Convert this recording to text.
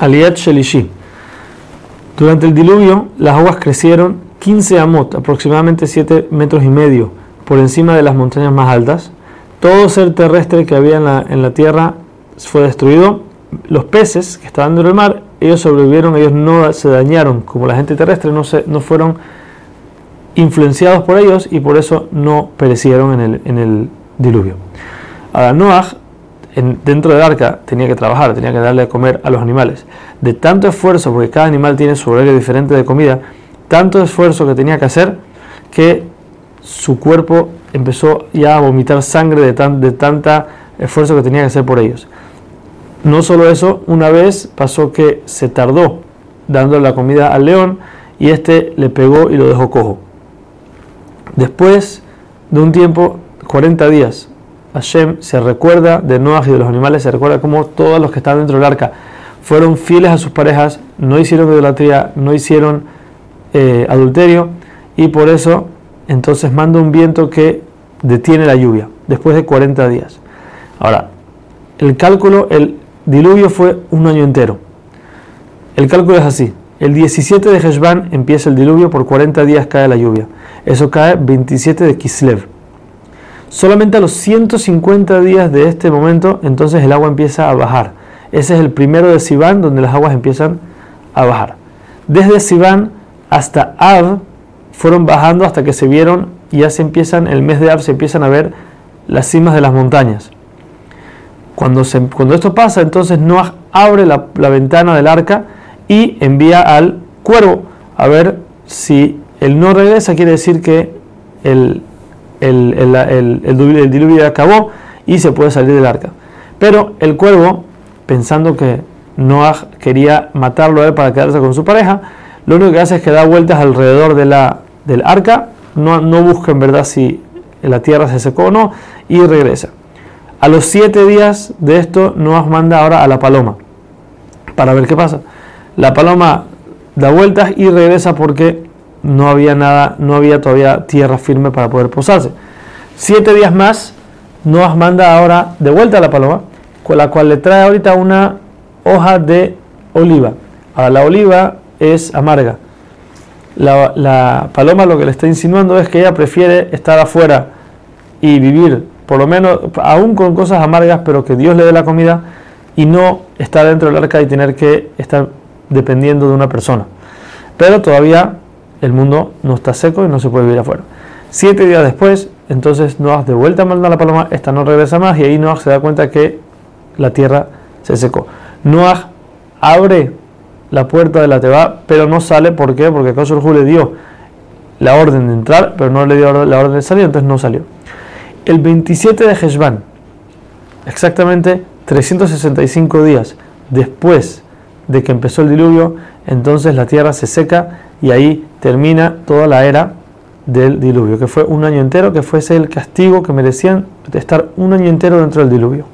Aliat Shelishi. Durante el diluvio, las aguas crecieron 15 amot, aproximadamente 7 metros y medio, por encima de las montañas más altas. Todo ser terrestre que había en la, en tierra fue destruido. Los peces que estaban dentro del mar, ellos sobrevivieron, ellos no se dañaron, como la gente terrestre, no, se, no fueron influenciados por ellos y por eso no perecieron en el, en el diluvio. Ahora, Noah dentro del arca tenía que trabajar, tenía que darle de comer a los animales. De tanto esfuerzo, porque cada animal tiene su horario diferente de comida, tanto esfuerzo que tenía que hacer que su cuerpo empezó ya a vomitar sangre de, tan, de esfuerzo que tenía que hacer por ellos. No solo eso, una vez pasó que se tardó dando la comida al león y este le pegó y lo dejó cojo. Después de un tiempo, 40 días, Hashem se recuerda de Noah y de los animales, se recuerda como todos los que estaban dentro del arca fueron fieles a sus parejas, no hicieron idolatría, no hicieron eh, adulterio y por eso entonces manda un viento que detiene la lluvia después de 40 días. Ahora, el cálculo, el diluvio fue un año entero. El cálculo es así. El 17 de Heshvan empieza el diluvio, por 40 días cae la lluvia. Eso cae 27 de Kislev. Solamente a los 150 días de este momento, entonces el agua empieza a bajar. Ese es el primero de Sivan, donde las aguas empiezan a bajar. Desde Sivan hasta Av fueron bajando hasta que se vieron, y ya se empiezan, el mes de Av se empiezan a ver las cimas de las montañas. Cuando, se, cuando esto pasa, entonces Noah abre la, la ventana del arca y envía al cuervo a ver si él no regresa, quiere decir que el, el, diluvio acabó y se puede salir del arca. Pero el cuervo, pensando que Noah quería matarlo a él para quedarse con su pareja, lo único que hace es que da vueltas alrededor de la, del arca, no, no busca en verdad si la tierra se secó o no, y regresa. A los siete días de esto, Noah manda ahora a la paloma para ver qué pasa. La paloma da vueltas y regresa porque no había nada, no había todavía tierra firme para poder posarse. Siete días más, Noah manda ahora de vuelta a la paloma, con la cual le trae ahorita una hoja de oliva. Ahora la oliva es amarga. La, la, paloma lo que le está insinuando es que ella prefiere estar afuera y vivir, por lo menos, aún con cosas amargas, pero que Dios le dé la comida y no estar dentro del arca y tener que estar dependiendo de una persona. Pero todavía el mundo no está seco y no se puede vivir afuera. Siete días después, entonces Noah de vuelta manda a la paloma, esta no regresa más y ahí Noah se da cuenta que la tierra se secó. Noah abre la puerta de la teba, pero no sale, ¿por qué? Porque Kosorhu le dio la orden de entrar, pero no le dio la orden de salir, entonces no salió. El 27 de Heshvan, exactamente 365 días después de que empezó el diluvio, entonces la tierra se seca y ahí termina toda la era del diluvio, que fue un año entero, que fuese el castigo que merecían estar un año entero dentro del diluvio.